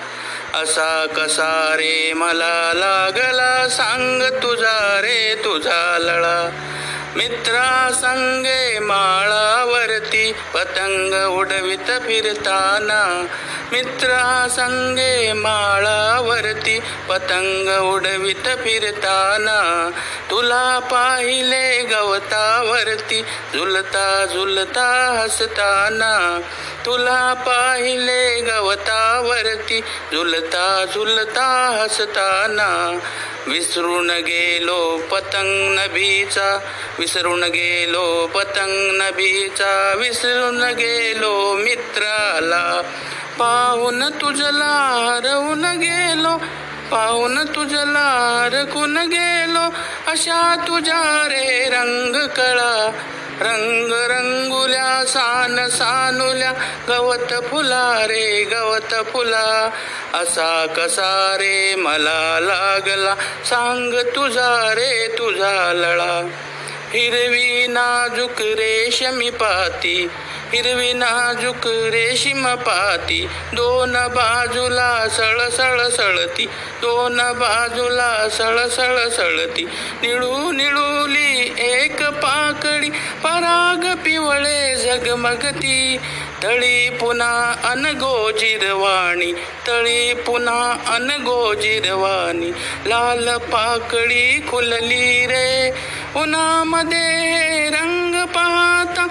असा कसा रे मला लागला सांग तुझा रे तुझा लळा. मित्रा संगे माळावरती पतंग उडवित फिरताना. मित्रा संगे माळावरती पतंग उडवित फिरताना. तुला पाहिले गवतावरती झुलता झुलता हसताना. तुला पाहिले गवतावरती झुलता झुलता हसताना. विसरून गेलो पतंग नभीचा विसरून गेलो पतंग नभीचा. विसरून गेलो मित्राला पाहून तुझला हरवून गेलो. पाहून तुझला रकून गेलो. अशा तुझा रे रंग कळा. रंग रंगुल्या सान सानुल्या गवत फुला रे गवत फुला. असा कसा रे मला लागला सांग तुझा रे तुझा लळा. हिरवी नाजूक रेशमी पाती हिरवी नाजूक रेशीम पाती. दोन बाजूला सळसळ सळती दोन बाजूला सळसळ सळती. निळू निळूली एक पाकडी पराग पिवळे झगमगती तळी पुन्हा अनगोजिरवाणी तळी पुन्हा अनगोजिरवाणी लाल पाकळी खुलली रे उन्हामध्ये रंग पाहता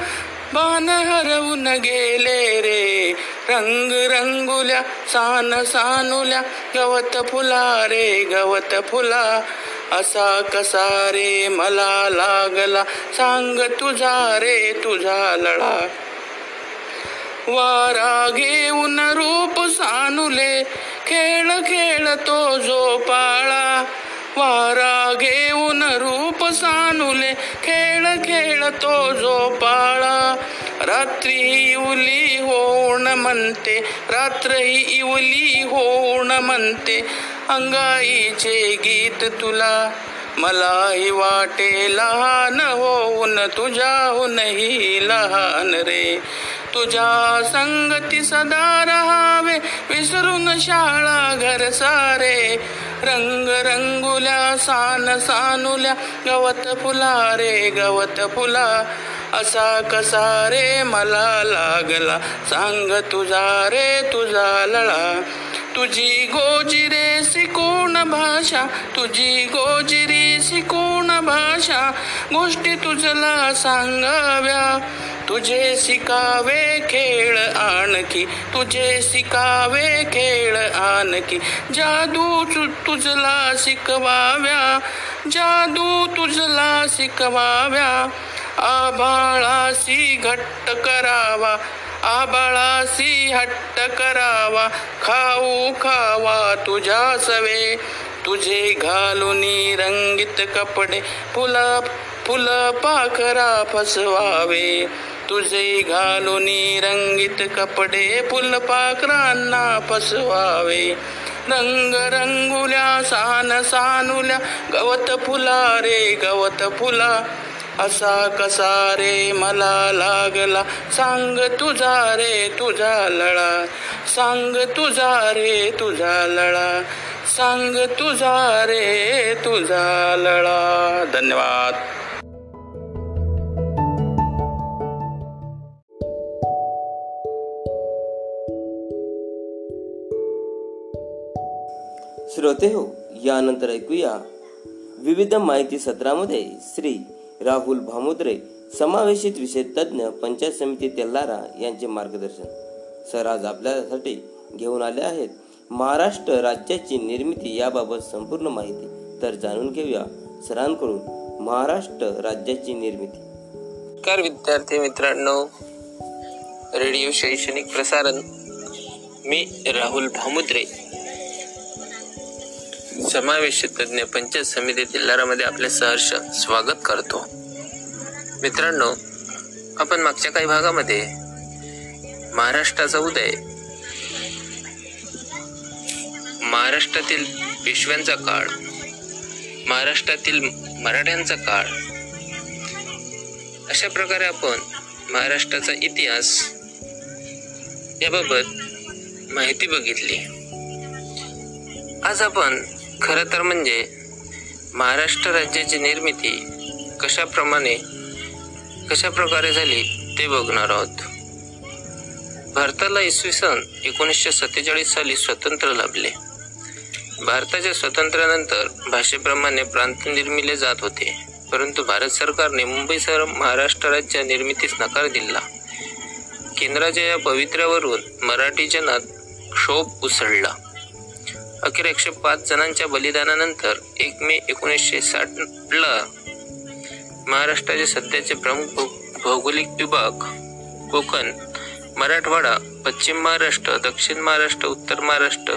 बाण हरवून गेले रे. रंग रंगुल्या सान सानुल्या गवत फुला रे गवत फुला. असा कसा रे मला लागला सांग तुझा रे तुझा लळा. वारा घेऊन रूप सानुले खेळ खेळतो जो पाळा. वारा घेऊन रूप सानुले खेळ खेळतो जो पाळा. रात्री इवली होण म्हणते रात्र ही इवली होण म्हणते अंगाईचे गीत तुला. मलाही वाटे लहान होऊन तुझ्याहूनही लहान रे. तुझ्या संगती सदा राहावे. विसरून शाळा घर सारे. रंग रंगुल्या सान सानुल्या गवत फुला रे गवत फुला. असा कसा रे मला लागला. सांग तुझा रे तुझा लळा. तुझी गोजिरे शिकून भाषा. तुझी गोजिरी शिकून भाषा. गोष्टी तुझला सांगाव्या. तुझे शिकावे खेळ आणखी तुझे शिकावे खेळ आणखी. जादू तु- तुझला शिकवाव्या जादू तुझला शिकवाव्या आभाळाशी घट्ट करावा आबाळाशी हट्ट करावा. खाऊ खावा तुझ्या सवे तुझे घालून रंगीत कपडे फुला फुल पाखरा फसवावे. तुझे घालून रंगीत कपडे फुलपाखरांना फसवावे रंग रंगुल्या सान सानुल्या गवत फुला रे गवत फुला. असा कसा रे मला लागला. सांग तुझा रे तुझा लळा. सांग तुझा रे तुझा लळा. सांग तुझा रे तुझा लळा. धन्यवाद. श्रोते हो यानंतर ऐकूया. विविध माहिती सत्रामध्ये श्री राहुल भामुद्रे समावेशित विषय तज्ज्ञ पंचायत समिती तेल्लारा यांचे मार्गदर्शन. सर आज आपल्यासाठी घेऊन आले आहेत महाराष्ट्र राज्याची निर्मिती याबाबत संपूर्ण माहिती. तर जाणून घेऊया सरांकडून महाराष्ट्र राज्याची निर्मिती. नमस्कार विद्यार्थी मित्रांनो. रेडिओ शैक्षणिक प्रसारण. मी राहुल भामुद्रे. समावेश तज्ज्ञ पंचायत समिती तिल्लारामध्ये आपले सहर्ष स्वागत करतो. मित्रांनो आपण मागच्या काही भागामध्ये महाराष्ट्राचा उदय महाराष्ट्रातील पेशव्यांचा काळ महाराष्ट्रातील मराठ्यांचा काळ अशा प्रकारे आपण महाराष्ट्राचा इतिहास याबाबत माहिती बघितली. आज आपण खरं तर म्हणजे महाराष्ट्र राज्याची निर्मिती कशाप्रमाणे कशा प्रकारे झाली ते बघणार आहोत. भारताला इसवी सन एकोणीसशे सत्तेचाळीस साली स्वातंत्र्य लाभले. भारताच्या स्वातंत्र्यानंतर भाषेप्रमाणे प्रांत निर्मिले जात होते. परंतु भारत सरकारने मुंबईसह महाराष्ट्र राज्य निर्मितीस नकार दिला. केंद्राच्या या पवित्र्यावरून मराठी जनात क्षोभ उसळला. अखेर एकशे पाच जणांच्या बलिदानानंतर एक मे एकोणीसशे साठला महाराष्ट्राचे सध्याचे प्रमुख भौगोलिक विभाग कोकण मराठवाडा पश्चिम महाराष्ट्र दक्षिण महाराष्ट्र उत्तर महाराष्ट्र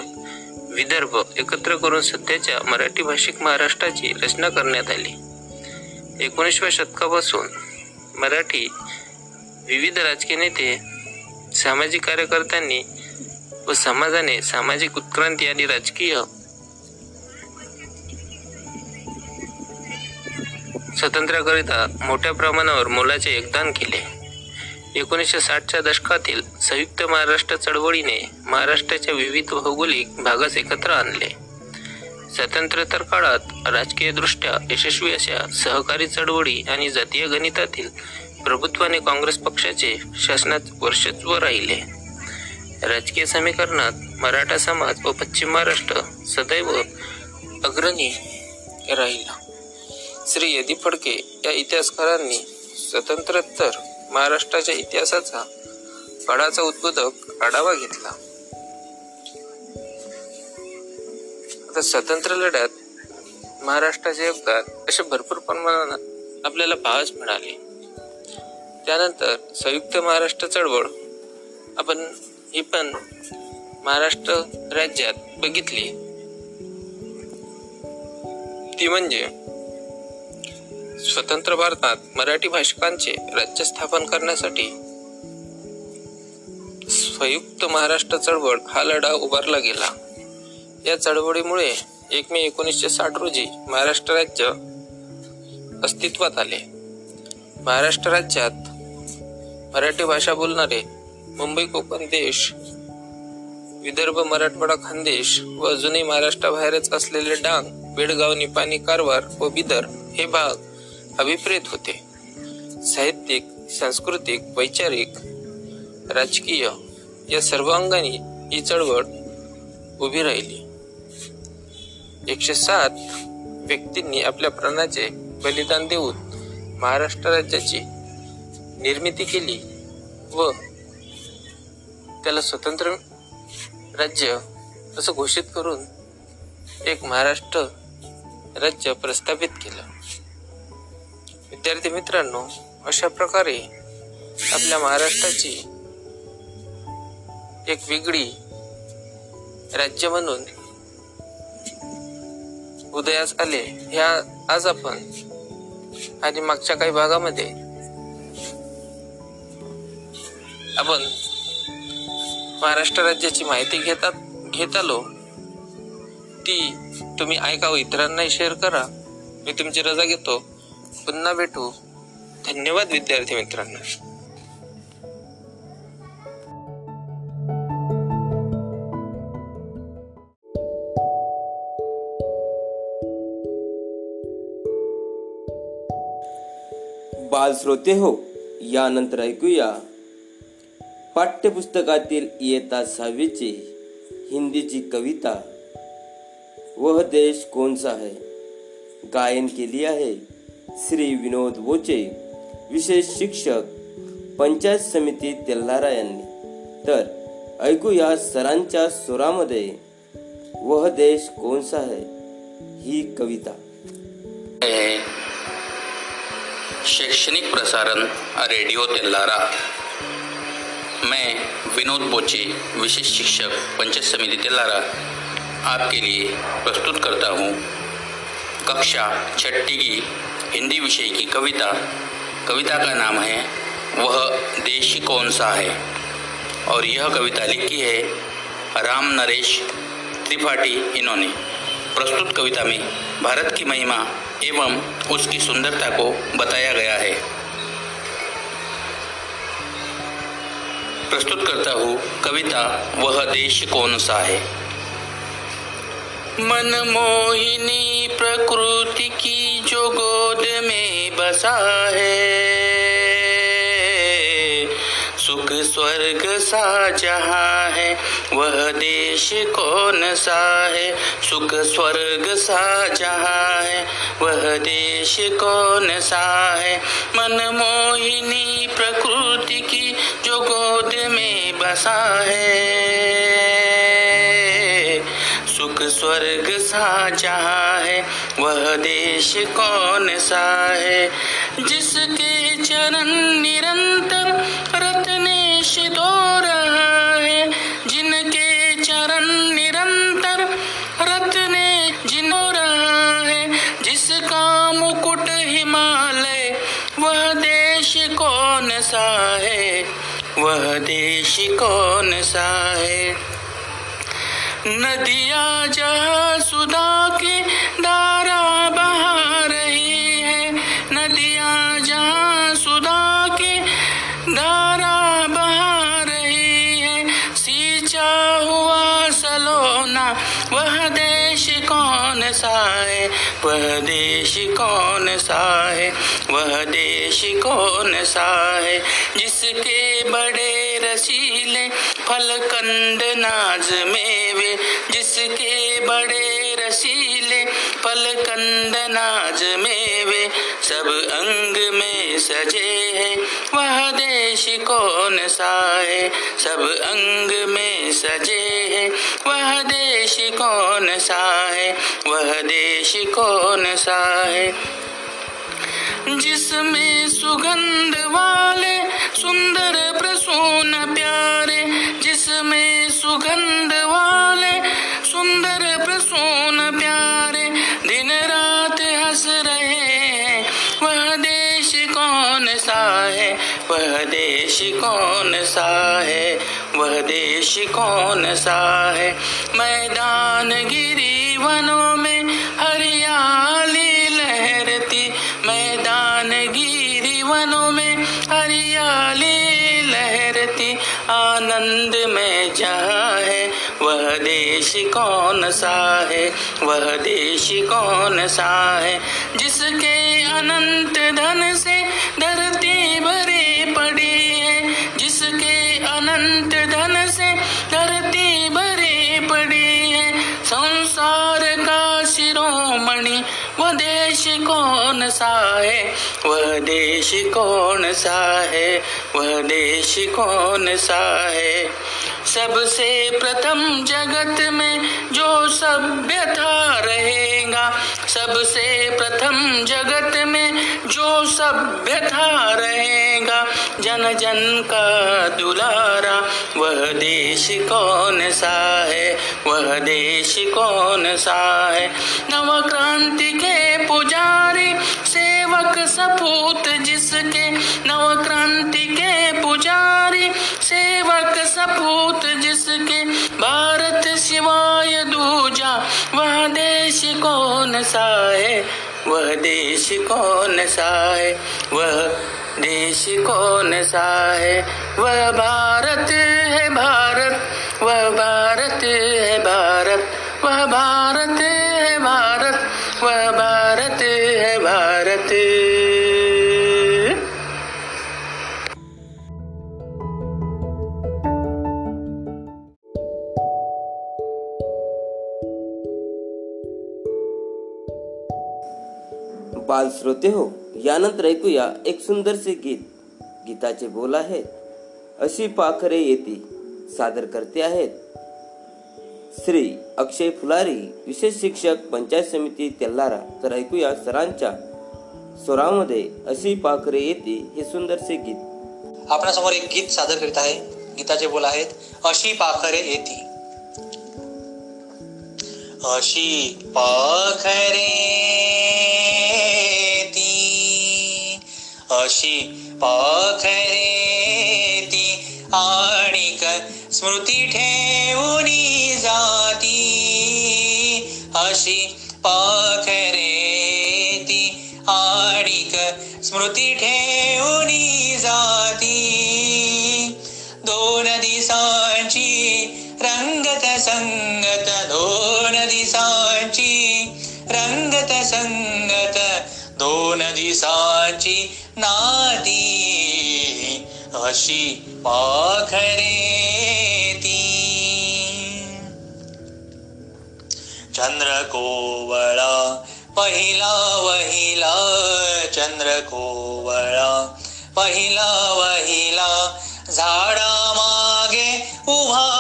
विदर्भ एकत्र करून सध्याच्या मराठी भाषिक महाराष्ट्राची रचना करण्यात आली. एकोणीसव्या शतकापासून मराठी विविध राजकीय नेते सामाजिक कार्यकर्त्यांनी व समाजाने सामाजिक उत्क्रांती आणि राजकीय स्वातंत्र्याकरिता मोठ्या प्रमाणावर मोलाचे योगदान केले. एकोणीसशे साठच्या दशकातील संयुक्त महाराष्ट्र चळवळीने महाराष्ट्राच्या विविध भौगोलिक भागास एकत्र आणले. स्वातंत्र्योत्तर काळात राजकीयदृष्ट्या यशस्वी अशा सहकारी चळवळी आणि जातीय गणितातील प्रभुत्वाने काँग्रेस पक्षाचे शासनात वर्षत्व राहिले. राजकीय समीकरणात मराठा समाज व पश्चिम महाराष्ट्र सदैव अग्रणी राहिला. श्री यदी फडके या इतिहासकारांनी स्वतंत्रोत्तर महाराष्ट्राच्या इतिहासाचा काळाचा उद्बोधक आढावा घेतला. आता स्वतंत्र लढ्यात महाराष्ट्राचे योगदान असे भरपूर प्रमाणात आपल्याला पाहावयास मिळाले. त्यानंतर संयुक्त महाराष्ट्र चळवळ आपण ही पण महाराष्ट्र राज्यात बघितली. ती म्हणजे स्वतंत्र भारतात मराठी भाषिकांचे राज्य स्थापन करण्यासाठी संयुक्त महाराष्ट्र चळवळ हा लढा उभारला गेला. या चळवळीमुळे एक मे एकोणीसशे साठ रोजी महाराष्ट्र राज्य अस्तित्वात आले. महाराष्ट्र राज्यात मराठी भाषा बोलणारे मुंबई कोकण देश विदर्भ मराठवाडा खानदेश व अजूनही महाराष्ट्राबाहेरच असलेले डांग बेळगाव निपाणी कारवार व बिदर हे भाग अभिप्रेत होते. साहित्यिक सांस्कृतिक वैचारिक राजकीय या सर्वांगाने ही चळवळ उभी राहिली. एकशे सात व्यक्तींनी आपल्या प्राणाचे बलिदान देऊन महाराष्ट्र राज्याची निर्मिती केली व त्याला स्वतंत्र राज्य असं घोषित करून एक महाराष्ट्र राज्य प्रस्थापित केलं. विद्यार्थी मित्रांनो अशा प्रकारे आपल्या महाराष्ट्राची एक वेगळी राज्य म्हणून उदयास आले. ह्या आज आपण आणि मागच्या काही भागामध्ये आपण महाराष्ट्र राज्याची माहिती घेतात घेत आलो ती तुम्ही ऐका व इतरांनाही शेअर करा. मी तुमची रजा घेतो. पुन्हा भेटू. धन्यवाद विद्यार्थी मित्रांना. बाल श्रोते हो यानंतर ऐकूया पाठ्यपुस्तकातील इयत्ता सहावीची हिंदीची कविता वह देश कोणसा है? गायन केली आहे श्री विनोद बोचे विशेष शिक्षक पंचायत समिती तेल्हारा यांनी. तर ऐकूया सरांच्या सुरामध्ये वह देश कोणसा है? ही कविता. शैक्षणिक प्रसारण रेडिओ तेल्लारा मैं विनोद बोचे, विशेष शिक्षक, पंचायत समिति तेल्लारा आपके लिए प्रस्तुत करता हूँ। कक्षा छठी की हिंदी विषय की कविता। कविता का नाम है, वह देश कौन सा है? और यह कविता लिखी है राम नरेश त्रिपाठी इन्होंने। प्रस्तुत कविता में भारत की महिमा एवं उसकी सुंदरता को बताया गया है। प्रस्तुत करता हूँ कविता वह देश कौन सा है? मनमोहिनी प्रकृति की जो गोद में बसा है। सुख स्वर्ग सा जहाँ है, वह देश कौन सा है? सुख स्वर्ग सा जहाँ है, वह देश कौन सा है? मन मोहिनी प्रकृति की जो गोद में बसा है। सुख स्वर्ग सा जहाँ है, वह देश कौन सा है? जिसके चरण निरंतर सा है? वह देश कौन सा है? नदियाँ जहाँ सुधा की धारा बहा रही है। नदियाँ जहाँ सुधा की धारा बहा रही है। सींचा हुआ सलोना, वह देश कौन सा है? वह देश कौन सा है? वह देश कौन सा है? जिसके बड़े रसीले फल कंद नाज मेवे। जिसके बड़े रसीले फल कंद नाज मेवे। सब अंग में सजे है वह देश कौन सा है? सब अंग में सजे है वह देश कौन सा है? वह देश कौन सा है? जिसमें सुगंध वाले, सुंदर प्रसून प्यारे। जिसमें सुगंध वाले, सुंदर प्रसून प्यारे। दिन रात हंस रहे हैं, वह देश कौन सा है? वह देश कौन सा है? वह देश कौन सा है? मैदान गिरी वनों में आनंद में जहाँ है वह देश कौन सा है? वह देश कौन सा है? जिसके अनंत धन से सा है वह देश कौन सा है वह देश कौन सा है सबसे प्रथम जगत में जो सभ्य था रहेगा। सबसे प्रथम जगत में जो सभ्यता रहेगा। जन जन का दुलारा, वह देश कौन सा है वह देश कौन सा है नव क्रांति के सेवक सपूत जिसके नव क्रांति के पुजारी, सेवक सपूत जिसके भारत सिवाय दूजा, वह देश कौन सा है? वह देश कौन सा है? वह देश कौन सा है? वह भारत है भारत, वह भारत है भारत, वह भारत है भारत, वह भारत है भारत। बाल श्रोते हो यानंतर ऐकूया एक सुंदरसे गीत. गीताचे बोल आहेत अशी पाखरे येती सादर करते आहेत. श्री अक्षय फुलारी विशेष शिक्षक पंचायत समिती तेल्लारा तर ऐकूया सरांच्या स्वरामध्ये अशी पाखरे येती हे सुंदरसे गीत. आपणासमोर एक गीत सादर करीत आहे. गीताचे बोल आहेत अशी पाखरे येती. अशी पाखरे अशी पाखरे ती आणिक स्मृती ठेवून जाती. अशी पखरेती आणिक स्मृती ठेवून जाती. दोन दिसांची रंगत संगत दोन दिसांची रंगत संगत दोन दिसांची नादी अशी पाखरे ती. चंद्र कोवळा पहिला वहिला चंद्र कोवळा पहिला वहिला झाडा मागे उभा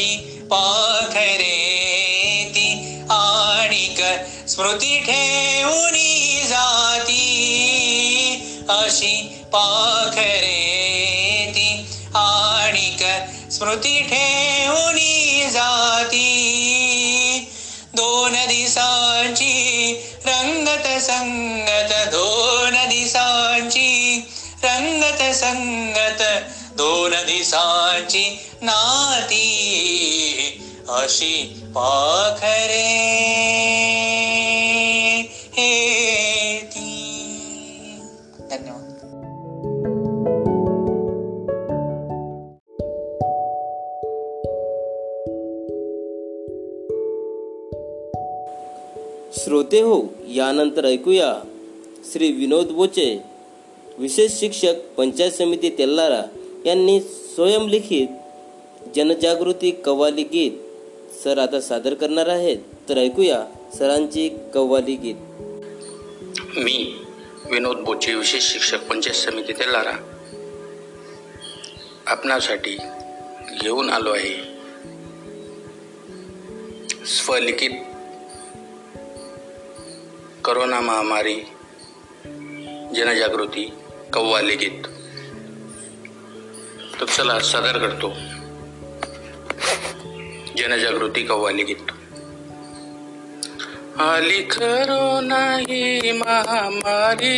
अशी पाखरे ती आणिक स्मृती ठेवून जाती. अशी पाखरे ती आणिक स्मृती ठेवून जाती. दोन दिसांची रंगत संगत दोन दिसांची रंगत संगत दोन दिसाची नाती अशी पाखरे हे ती धन्यवाद. श्रोते हो यानंतर ऐकूया. श्री विनोद बोचे विशेष शिक्षक पंचायत समिती तेल्लारा यांनी स्वयंलिखित जनजागृती कव्वाली गीत सर आता सादर करणार आहेत. तर ऐकूया सरांची कव्वाली गीत. मी विनोद बोचे विशेष शिक्षक पंचायत समिती तेलारा आपणासाठी घेऊन आलो आहे. स्वलिखित करोना महामारी जनजागृती कव्वाली गीत. तर चला सादर करतो. जनजागृती कव्वाली गीत आली खरो नाही महामारी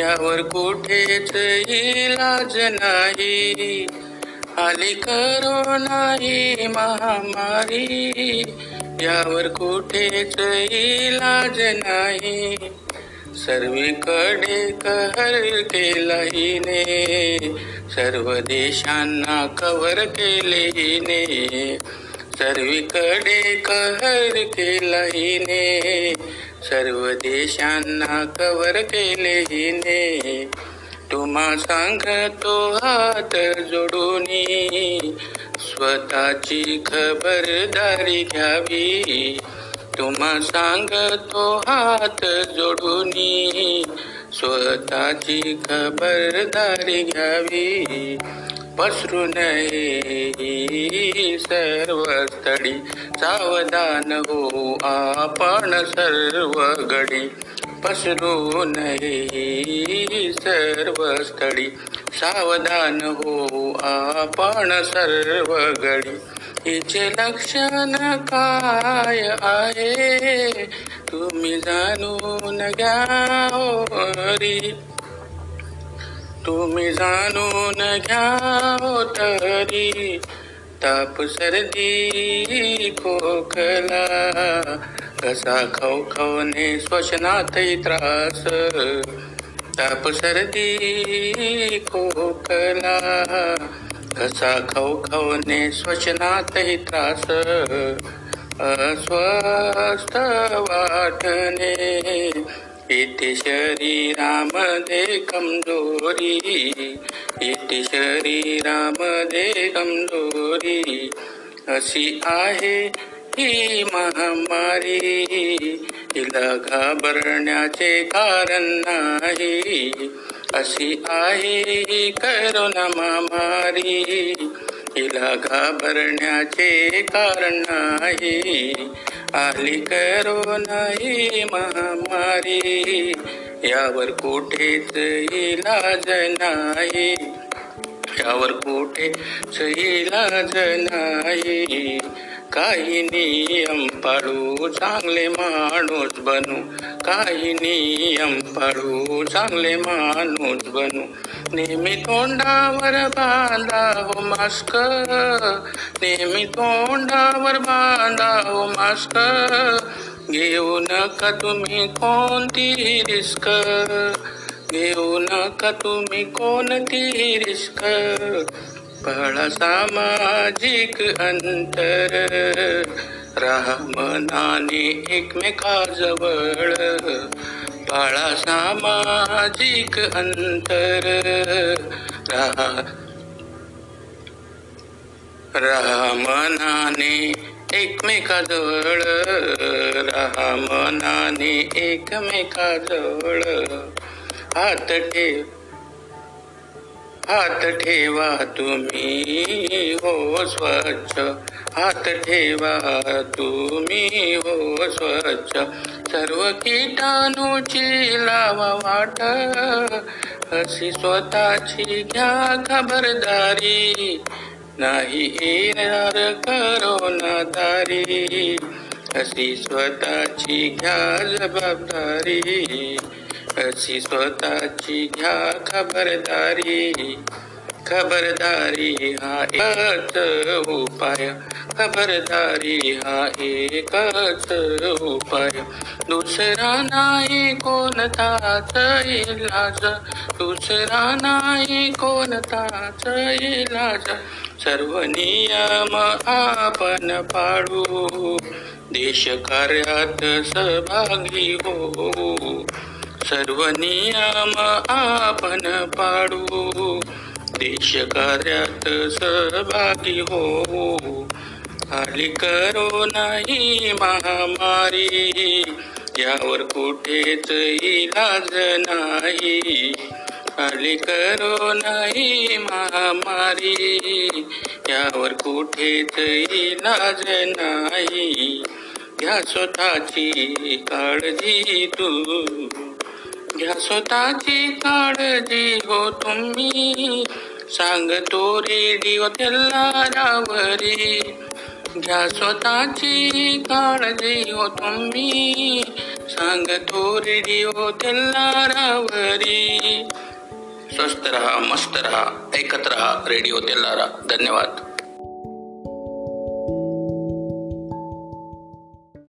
यावर कुठेच इलाज नाही. आली करो नाही महामारी यावर कुठेच इलाज नाही. सर्वीकडे कहर केला हिने सर्व देशांना कव्हर केले हिने. सर्वीकडे कहर केला हिने. सर्व देशांना कव्हर केले हिने. तुम्हा सांगतो हात जोडून. स्वतःची खबरदारी घ्यावी. तुम्हा सांगतो हात जोडून. स्वतःची खबरदारी घ्यावी. पसरू नये सर्व स्थळी सावधान हो आपण सर्व गडी पसरू नये सर्व स्थळी सावधान हो आपण सर्व गडी हिचे लक्षण काय आहे? तुम्ही जाणून घ्या हो तुम्ही जाणून घ्या हो तरी. ताप सर्दी खोकला कसा खवखवणे श्वसनातही त्रास. ताप सर्दी खोकला कसा खवखवणे स्वचनातही त्रास अस्वस्थ वाटणे. येते शरीरामध्ये कमजोरी येते शरीरामध्ये कमजोरी. अशी आहे ही महामारी. हिला घाबरण्याचे कारण नाही. अशी आहे ही करोना महामारी हिला घाबरण्याचे कारण नाही. आली करोना ही महामारी यावर कुठेच इलाज नाही. यावर कुठेच इलाज नाही. काही नियम पाळू चांगले माणूस बनू. काही नियम पाळू चांगले माणूस बनू. नेहमी तोंडावर बांधा हो मास्क. नेहमी तोंडावर बांधा हो मास्क. घेऊ नका तुम्ही कोणती रिस्क. घेऊ नका तुम्ही कोणती रिस्क. पाळा सामाजिक अंतर। राहा मनाने एकमेकाजवळ पाळा सामाजिक अंतर। राहा राहा मनाने एकमेकाजवळ राहा मनाने एकमेकाजवळ हात ठेव। हात ठेवा तुम्ही. हो स्वच्छ. हात ठेवा तुम्ही. हो स्वच्छ. सर्व कीटाणूची लावा वाट. अशी स्वतःची घ्या खबरदारी. नाही येणार करोना दारी अशी स्वतःची घ्या जबाबदारी. अशी स्वतःची घ्या खबरदारी. खबरदारी हा एकच उपाय. खबरदारी हा एकच उपाय. दुसरा नाही कोणताच इलाज. दुसरा नाही कोणताच इलाज. सर्व नियम आपण पाळू. देश कार्यात सहभागी हो सर्व नियम आपण पाडू. देश कार्यात सहभागी हो आली करोना ही महामारी. यावर कुठेच इलाज नाही. आली करोना ही महामारी. यावर कुठेच इलाज नाही. घ्या स्वतःची काळजी तू घ्या स्वतःची काळजी हो तुम्ही. सांगतो रेडिओ तेलारावरी घ्या स्वतःची काळजी हो तुम्ही. सांगतो रेडिओ तेलारावरी स्वस्त रहा मस्त रहा ऐकत रहा रेडिओ तेलारा धन्यवाद.